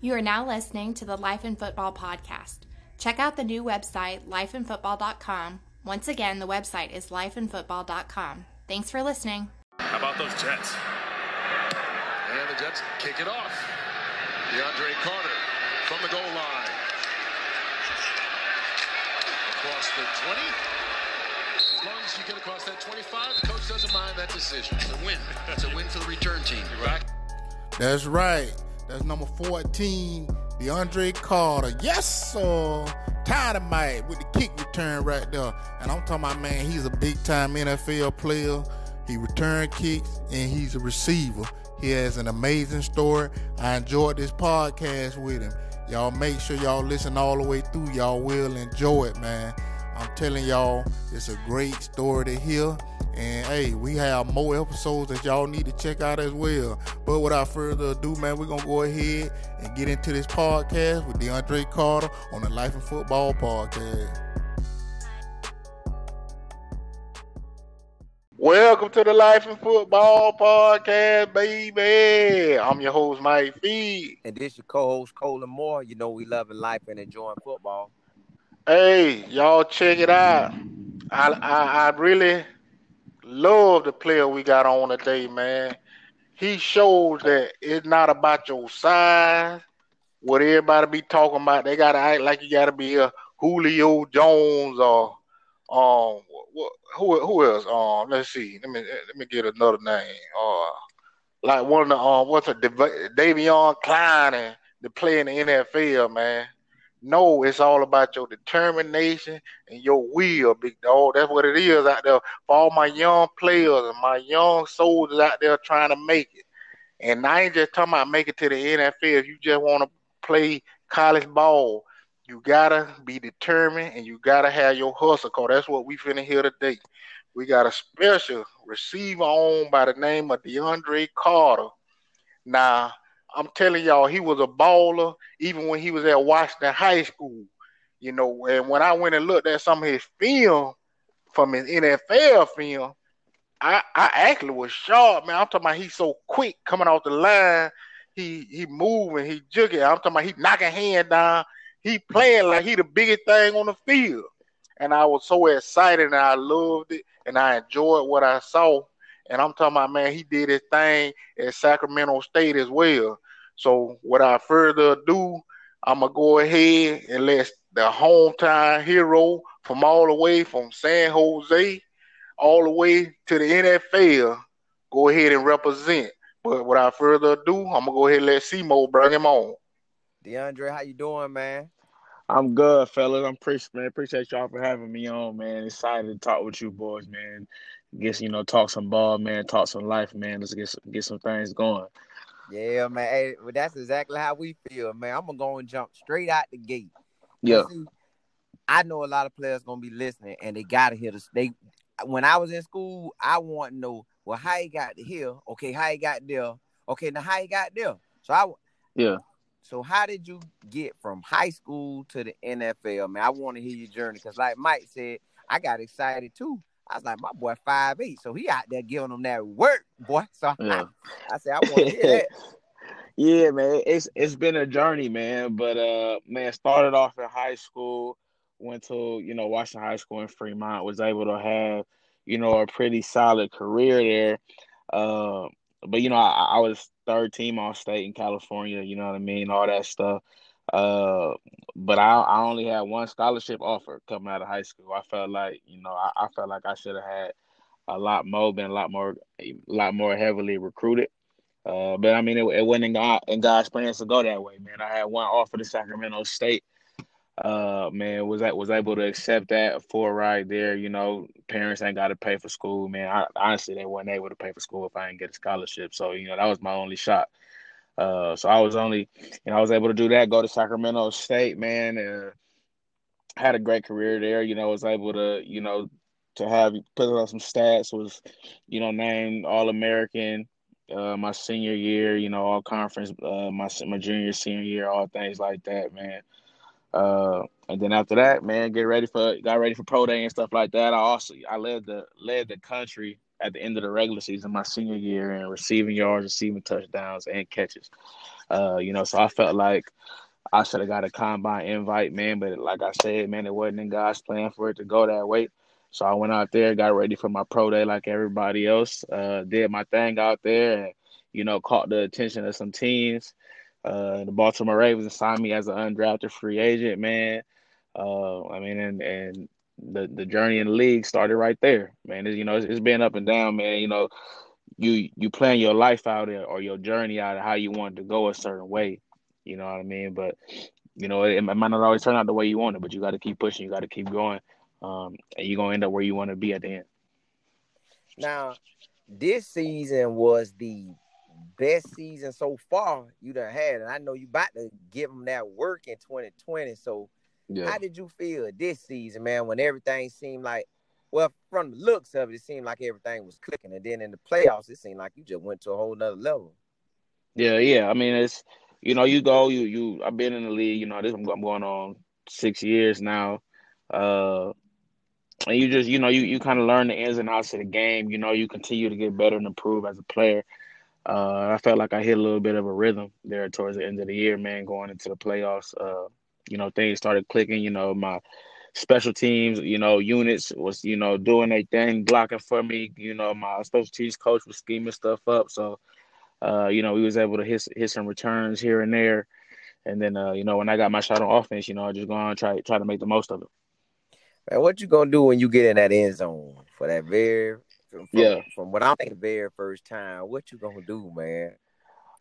You are now listening to the Life in Football podcast. Check out the new website, lifeinfootball.com. Once again, the website is lifeinfootball.com. Thanks for listening. How about those Jets? And the Jets kick it off. DeAndre Carter from the goal line. Across the 20. As long as you get across that 25, the coach doesn't mind that decision. It's a win. It's a win for the return team. Back. That's right. That's number 14, DeAndre Carter. Yes, sir. Dynamite with the kick return right there. And I'm talking about, man, he's a big time NFL player. He return kicks and he's a receiver. He has an amazing story. I enjoyed this podcast with him. Y'all make sure y'all listen all the way through. Y'all will enjoy it, man. I'm telling y'all, it's a great story to hear. And hey, we have more episodes that y'all need to check out as well. But without further ado, man, we're gonna go ahead and get into this podcast with DeAndre Carter on the Life of Football podcast. Welcome to the Life and Football Podcast, baby. I'm your host, Mike Feed. And this is your co-host Colin Moore. You know we loving life and enjoying football. Hey, y'all check it out. I, I I really love the player we got on today, man. He shows that it's not about your size. What everybody be talking about, they gotta act like you gotta be a Julio Jones or um who who else? Um, let's see. Let me let me get another name. Uh, like one of the um, what's a Davion Klein and to play in the NFL, man. No, it's all about your determination and your will, big dog. Oh, that's what it is out there for all my young players and my young soldiers out there trying to make it. And I ain't just talking about make it to the NFL. If you just want to play college ball, you gotta be determined and you gotta have your hustle. Cause that's what we finna hear today. We got a special receiver on by the name of DeAndre Carter. Now, I'm telling y'all, he was a baller even when he was at Washington High School. You know, and when I went and looked at some of his film from his NFL film, I, I actually was sharp, man. I'm talking about he's so quick coming off the line. He he moving, he jugging. I'm talking about he knocking hand down. He playing like he the biggest thing on the field. And I was so excited and I loved it and I enjoyed what I saw. And I'm talking about, man, he did his thing at Sacramento State as well. So without further ado, I'm gonna go ahead and let the hometown hero from all the way from San Jose all the way to the NFL go ahead and represent. But without further ado, I'm gonna go ahead and let Simo bring him on. DeAndre, how you doing, man? I'm good, fellas. I'm pre- man, appreciate y'all for having me on, man. Excited to talk with you boys, man. Guess you know, talk some ball, man. Talk some life, man. Let's get some, get some things going. Yeah, man. Hey, well, that's exactly how we feel, man. I'm gonna go and jump straight out the gate. Yeah. See, I know a lot of players gonna be listening, and they gotta hear this. They, when I was in school, I want to know, well, how he got here? Okay, how he got there? Okay, now how he got there? So I, yeah. So how did you get from high school to the NFL, man? I want to hear your journey because, like Mike said, I got excited too. I was like, my boy five eight, so he out there giving them that work, boy. So Yeah. I, I said, I want to hear that. Yeah, man. It's it's been a journey, man. But uh man, started off in high school, went to, you know, Washington High School in Fremont, was able to have, you know, a pretty solid career there. Uh, but you know, I, I was third team all state in California, you know what I mean, all that stuff. Uh, but I I only had one scholarship offer coming out of high school. I felt like, you know, I, I felt like I should have had a lot more, been a lot more, a lot more heavily recruited. Uh, but I mean, it, it wasn't in, God, in God's plans to go that way, man. I had one offer to Sacramento State. Uh, man, was that was able to accept that for right there. You know, parents ain't got to pay for school, man. I, honestly, they weren't able to pay for school if I didn't get a scholarship. So you know, that was my only shot. Uh, so I was only, you know, I was able to do that. Go to Sacramento State, man, and had a great career there. You know, was able to, you know, to have put on some stats. Was, you know, named All American uh, my senior year, you know, all conference, uh, my my junior, senior year, all things like that, man. Uh, and then after that, man, get ready for got ready for pro day and stuff like that. I also I led the led the country at the end of the regular season, my senior year, in receiving yards, receiving touchdowns, and catches. Uh, you know, so I felt like I should have got a combine invite, man. But like I said, man, it wasn't in God's plan for it to go that way. So I went out there, got ready for my pro day like everybody else. Uh, did my thing out there, and you know, caught the attention of some teams. Uh, the Baltimore Ravens signed me as an undrafted free agent, man. Uh, I mean, and and the the journey in the league started right there, man. It, you know, it's, it's been up and down, man. You know, you you plan your life out or your journey out of how you want to go a certain way. You know what I mean? But you know, it, it might not always turn out the way you want it, but you got to keep pushing. You got to keep going, um, and you're gonna end up where you want to be at the end. Now, this season was the best season so far you done had, and I know you about to give them that work in 2020. So, Yeah. how did you feel this season, man? When everything seemed like, well, from the looks of it, it seemed like everything was clicking, and then in the playoffs, it seemed like you just went to a whole nother level. Yeah, yeah. I mean, it's you know, you go, you you. I've been in the league. You know, this I'm going on six years now. Uh, and you just, you know, you you kind of learn the ins and outs of the game. You know, you continue to get better and improve as a player. Uh, I felt like I hit a little bit of a rhythm there towards the end of the year, man, going into the playoffs. Uh, you know, things started clicking. You know, my special teams, you know, units was, you know, doing their thing, blocking for me. You know, my special teams coach was scheming stuff up. So, uh, you know, we was able to hit hit some returns here and there. And then, uh, you know, when I got my shot on offense, you know, I just go on and try try to make the most of it. Man, what you gonna do when you get in that end zone for that very, from, Yeah. from what I'm the very first time? What you gonna do, man?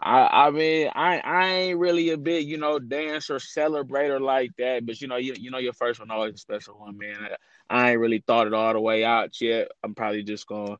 I I mean I I ain't really a big you know dancer, celebrator like that, but you know you you know your first one always a special one, man. I, I ain't really thought it all the way out yet. I'm probably just gonna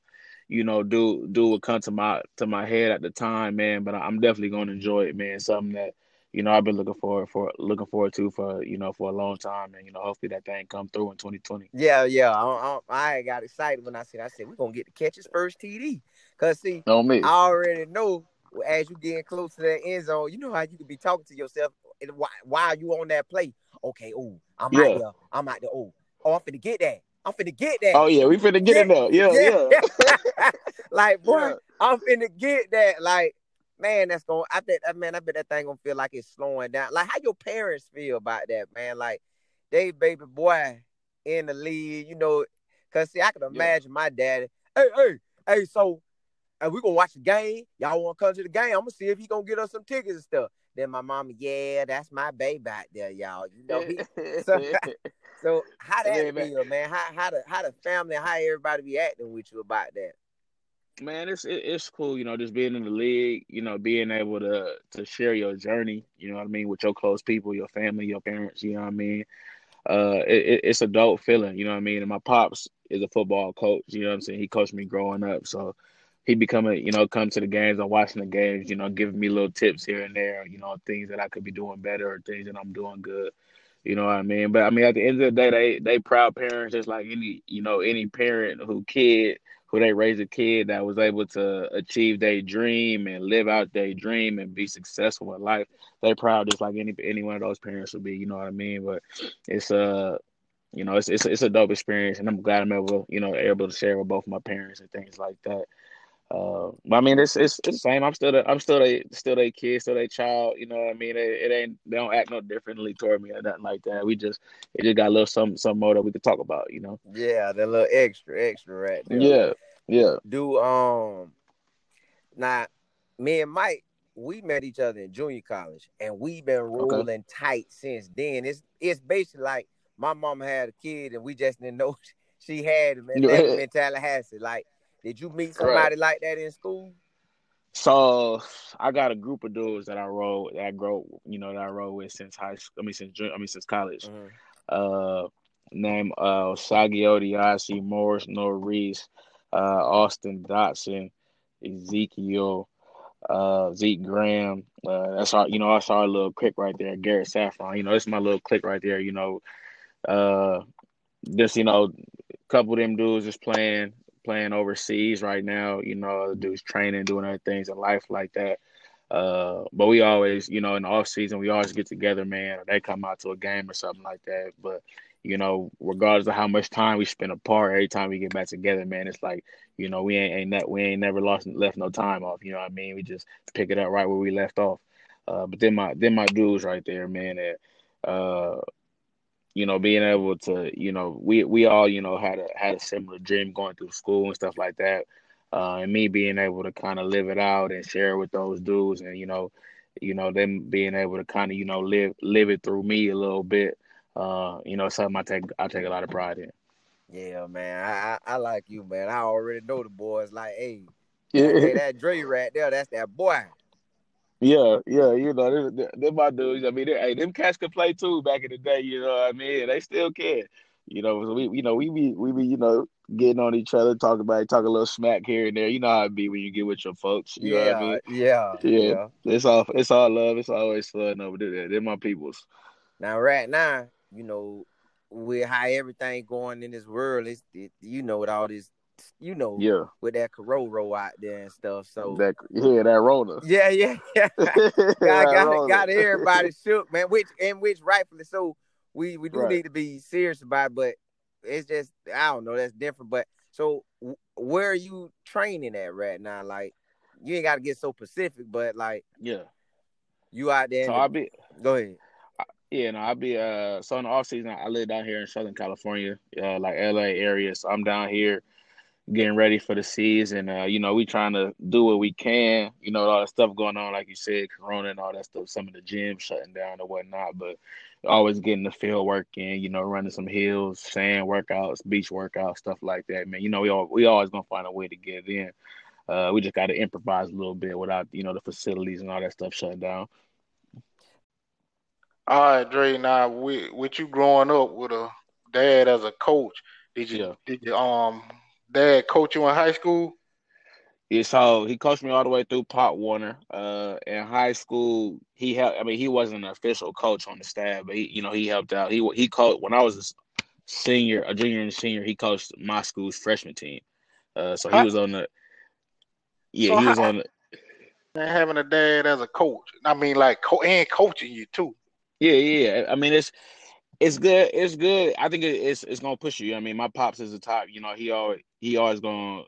you know do do what come to my to my head at the time, man. But I'm definitely gonna enjoy it, man. Something that you know I've been looking forward for looking forward to for you know for a long time, and you know hopefully that thing come through in 2020. Yeah, yeah. I, I, I got excited when I said, I said we're gonna get to catch his first TD, cause see, No me. I already know as you getting close to that end zone, you know how you could be talking to yourself and whi- while you on that play. Okay, oh, I'm Yeah. out there. I'm out there. Oh, oh, I'm finna get that. I'm finna get that. Oh yeah, we finna get in there. Yeah, yeah. like, boy, Yeah. I'm finna get that. Like, man, that's going. I bet, uh, man, I bet that thing gonna feel like it's slowing down. Like, how your parents feel about that, man? Like, they baby boy in the lead, you know? Cause see, I can imagine my daddy. Hey, hey, hey. So, hey, we gonna watch the game. Y'all want to come to the game? I'm gonna see if he gonna get us some tickets and stuff. Then my mama, yeah, that's my baby out there, y'all. You know, he, so, so how that Yeah, man. feel, man? How how the how the family, how everybody be acting with you about that? man, it's it, it's cool, you know, just being in the league, you know, being able to to share your journey, you know what I mean, with your close people, your family, your parents, you know what I mean. Uh, it- it's a dope feeling, you know what I mean. And my pops is a football coach, you know what I'm saying. He coached me growing up, so he becoming, you know, come to the games or watching the games, you know, giving me little tips here and there, you know, things that I could be doing better or things that I'm doing good. You know what I mean? But I mean, at the end of the day, they they proud parents, just like any you know any parent who kid who they raised a kid that was able to achieve their dream and live out their dream and be successful in life. They proud just like any any one of those parents would be. You know what I mean? But it's uh you know it's it's it's a dope experience, and I'm glad I'm able you know able to share with both my parents and things like that. Uh, but I mean, it's it's it's the same. I'm still the, I'm still a still a kid, still a child. You know what I mean? It, it ain't they don't act no differently toward me or nothing like that. We just it just got a little some some more that we could talk about. You know? Yeah, that little extra, extra right there. Yeah, yeah. Do um now me and Mike, we met each other in junior college and we've been rolling tight since then. It's it's basically like my mom had a kid and we just didn't know she had him and Yeah. in Tallahassee. Like, did you meet somebody like that in school? So I got a group of dudes that I roll that I grow, you know, that I roll with since high school. I mean, since I mean, since college. Mhm. Uh, name uh Sagi Odiasi, Morris Norris, uh, Austin Dotson, Ezekiel, uh, Zeke Graham. Uh, that's our, you know, that's our little clique right there. Garrett Saffron, you know, it's my little clique right there. You know, uh, just you know, a couple of them dudes just playing playing overseas right now. You know, dudes training, doing other things in life like that. Uh, but we always, you know, in the off season, we always get together, man. Or they come out to a game or something like that. But you know, regardless of how much time we spend apart, every time we get back together, man, it's like, you know, we ain't ain't that we ain't never lost left no time off. You know what I mean? We just pick it up right where we left off. Uh, but then my then my dudes right there, man, that uh, you know, being able to, you know, we we all, you know, had a had a similar dream going through school and stuff like that. Uh, and me being able to kind of live it out and share with those dudes, and you know, you know, them being able to kind of, you know, live live it through me a little bit uh, you know, something I take I take a lot of pride in. Yeah, man. I, I, I like you, man. I already know the boys. Like, hey, yeah, that, that Dre right there, that's that boy. Yeah, yeah, you know, they, they, my dudes. I mean, hey, them cats could play too back in the day. You know what I mean? They still can. You know, so we, you know, we be, we be, you know, getting on each other, talking about, it, talk a little smack here and there. You know how it be when you get with your folks. You yeah, know what I mean? Yeah, yeah, yeah. It's all, it's all love. It's always fun over there. They're my peoples. Now, right now, you know, with how everything going in this world, it's it, you know, with all this, you know, yeah, with that corona out there and stuff. So that yeah, that Rona. Yeah, yeah, yeah. got, got, got everybody shook, man. Which and which rightfully so. We we do right. need to be serious about, it, but it's just I don't know. That's different. But so where are you training at right now? Like you ain't got to get so specific, but like yeah, you out there. So I'll be go ahead. Yeah, no, I'll be uh so in the off season I live down here in Southern California, uh like LA area. So I'm down here getting ready for the season. Uh, you know, we trying to do what we can, you know, all the stuff going on, like you said, corona and all that stuff, some of the gyms shutting down or whatnot, but always getting the field work in, you know, running some hills, sand workouts, beach workouts, stuff like that, man. You know, we all we always gonna find a way to get in. Uh, we just got to improvise a little bit without, you know, the facilities and all that stuff shutting down. All right, Dre. Now, with, with you growing up with a dad as a coach, did you yeah. did you um dad coach you in high school? Yeah, so he coached me all the way through Pop Warner. Uh, in high school, he helped. I mean, he wasn't an official coach on the staff, but he, you know, he helped out. He he coached when I was a senior, a junior and senior. He coached my school's freshman team. Uh, so he was on the. Yeah, so he was on the. Having a dad as a coach, I mean, like co- and coaching you too. Yeah, yeah. I mean, it's it's good. It's good. I think it's it's gonna push you. I mean, my pops is the top. You know, he always he always gonna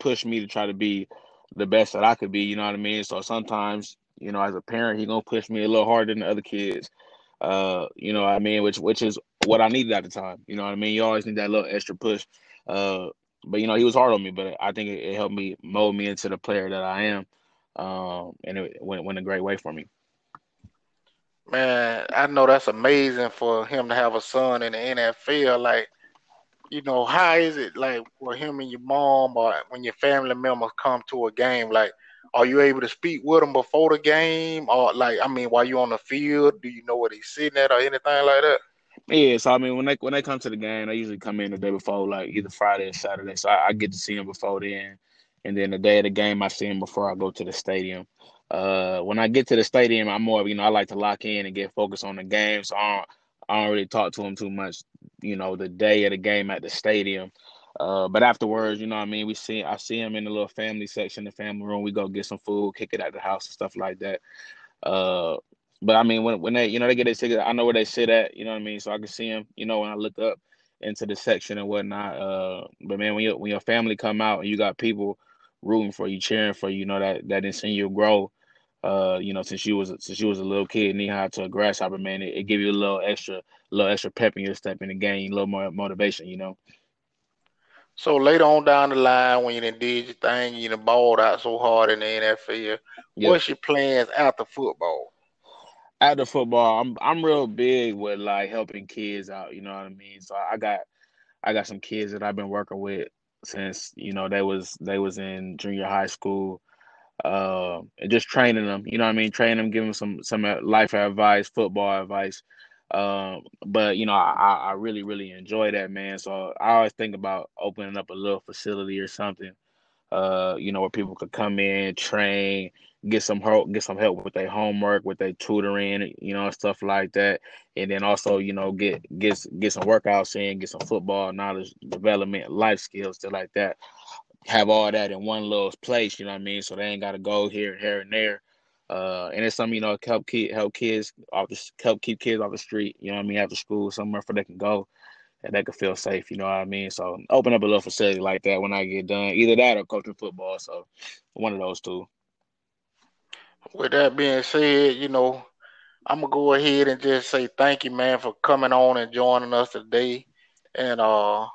push me to try to be the best that I could be. You know what I mean? So sometimes, you know, as a parent, he gonna push me a little harder than the other kids. Uh, you know what I mean? Which which is what I needed at the time. You know what I mean? You always need that little extra push. Uh, but you know, he was hard on me, but I think it, it helped me mold me into the player that I am. Um, and it went went a great way for me. Man, I know that's amazing for him to have a son in the NFL. Like, you know, how is it like for him and your mom or when your family members come to a game? Like, are you able to speak with them before the game, or like, I mean, while you're on the field, do you know where he's sitting at or anything like that? Yeah, so I mean, when they when they come to the game, they usually come in the day before, like either Friday or Saturday. So I, I get to see him before then, and then the day of the game, I see him before I go to the stadium. Uh, when I get to the stadium, I'm more, you know, I like to lock in and get focused on the game. So I don't, I don't really talk to him too much, you know, the day of the game at the stadium. Uh, but afterwards, you know I mean? We see, I see him in the little family section, the family room. We go get some food, kick it at the house and stuff like that. Uh, but I mean, when when they, you know, they get their ticket, I know where they sit at. You know what I mean? So I can see him, you know, when I look up into the section and whatnot. Uh, but man, when you when your family come out and you got people rooting for you, cheering for you, you know that that you grow uh, you know, since you was since you was a little kid, knee high to a grasshopper, man, it, it give you a little extra, a little extra pep in your step in the game, a little more motivation, you know. So later on down the line, when you done did your thing, you done balled out so hard in the NFL, yep. what's your plans after football? After football, I'm I'm real big with like helping kids out. You know what I mean? So I got I got some kids that I've been working with since you know they was they was in junior high school uh, and just training them. You know what I mean? Training them, giving them some some life advice, football advice. Um, but you know, I, I really really enjoy that man. So I always think about opening up a little facility or something. Uh, you know, where people could come in, train, get some help, get some help with their homework, with their tutoring, you know, stuff like that. And then also, you know, get get get some workouts in, get some football knowledge, development, life skills, stuff like that have all that in one little place, you know what I mean? So they ain't got to go here, and here, and there. Uh, and it's something you know help keep help kids off the help keep kids off the street. You know what I mean? After school, somewhere for they can go and they can feel safe. You know what I mean? So open up a little facility like that when I get done. Either that or coaching football. So one of those two. With that being said, you know, I'm gonna go ahead and just say thank you, man, for coming on and joining us today. And uh,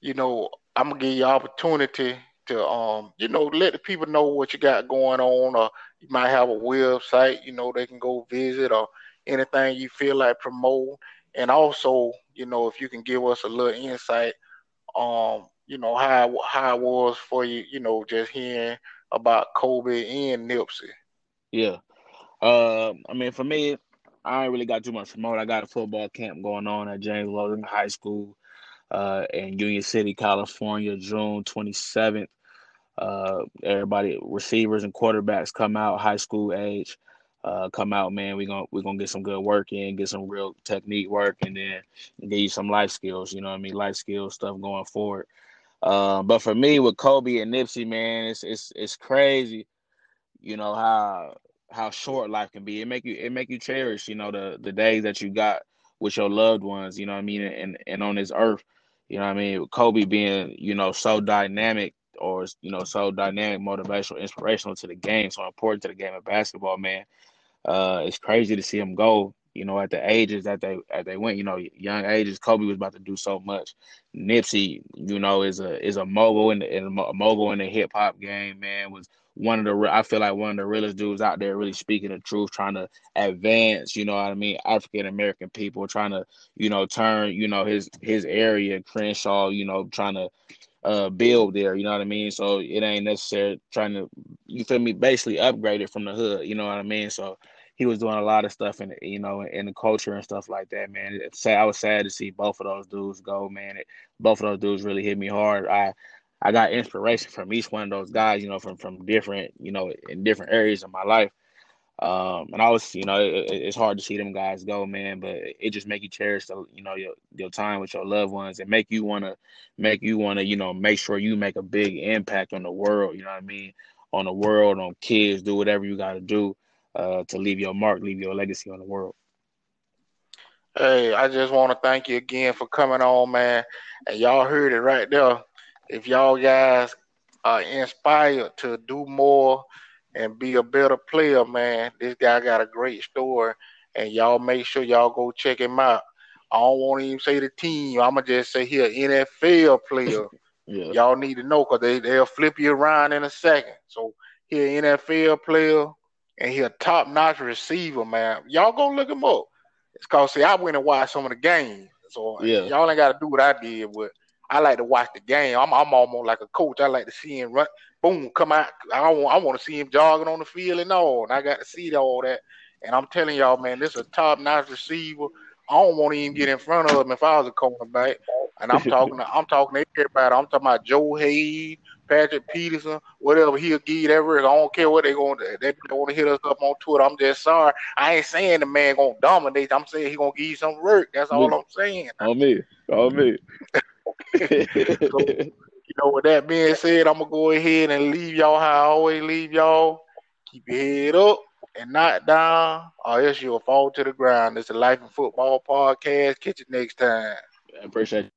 you know, I'm gonna give you opportunity to um, you know, let the people know what you got going on, or you might have a website, you know, they can go visit or anything you feel like promote. And also, you know, if you can give us a little insight, um, you know, how how it was for you, you know, just hearing about Kobe and Nipsey. Yeah. Uh, I mean, for me, I ain't really got too much promote. I got a football camp going on at James Logan High School uh, in Union City, California, June 27th. Uh, everybody, receivers and quarterbacks come out, high school age, uh, come out, man. We're gonna we're gonna get some good work in, get some real technique work, and then give you some life skills. You know what I mean? Life skills stuff going forward. Uh, but for me, with Kobe and Nipsey, man, it's it's it's crazy. You know how how short life can be. It make you it make you cherish, you know, the the days that you got with your loved ones. You know what I mean? And and on this earth, you know what I mean? Kobe being you know so dynamic or you know so dynamic, motivational, inspirational to the game, so important to the game of basketball, man. Uh, it's crazy to see him go. You know, at the ages that they at they went, you know, young ages. Kobe was about to do so much. Nipsey, you know, is a is a mogul in the in a mogul in the hip hop game. Man, was one of the I feel like one of the realest dudes out there, really speaking the truth, trying to advance. You know what I mean? African American people trying to you know turn you know his his area Crenshaw. You know, trying to uh, build there. You know what I mean? So it ain't necessary trying to you feel me basically upgrade it from the hood. You know what I mean? So he was doing a lot of stuff in you know in the culture and stuff like that. Man, sad. I was sad to see both of those dudes go. Man, it, both of those dudes really hit me hard. I I got inspiration from each one of those guys. You know, from from different you know in different areas of my life. Um, and I was, you know, it, it's hard to see them guys go, man, but it just make you cherish the, you know, your your time with your loved ones and make you wanna make you wanna, you know, make sure you make a big impact on the world. You know what I mean? On the world, on kids, do whatever you got to do uh, to leave your mark, leave your legacy on the world. Hey, I just want to thank you again for coming on, man. And y'all heard it right there. If y'all guys are inspired to do more and be a better player, man. This guy got a great story, and y'all make sure y'all go check him out. I don't want to even say the team. I'ma just say he's an NFL player. yeah. Y'all need to know because they they'll flip you around in a second. So here NFL player and he a top notch receiver, man. Y'all go look him up. It's cause see I went and watched some of the games. So yeah. y'all ain't gotta do what I did, but I like to watch the game. I'm I'm almost like a coach. I like to see him run boom, come out. I want, I want to see him jogging on the field and all. And I got to see all that. And I'm telling y'all, man, this is a top notch receiver. I don't want to even get in front of him if I was a cornerback. And I'm talking, to, I'm talking to everybody. I'm talking about Joe Haden, Patrick Peterson, whatever he'll give ever. I don't care what they're going to. They want to hit us up on Twitter. I'm just sorry. I ain't saying the man gonna dominate. I'm saying he gonna give you some work. That's all me. I'm saying. On me. On me. so, you know, with that being said, I'm gonna go ahead and leave y'all how I always leave y'all. Keep your head up and not down, or else you'll fall to the ground. It's the Life in Football podcast. Catch you next time. I appreciate it.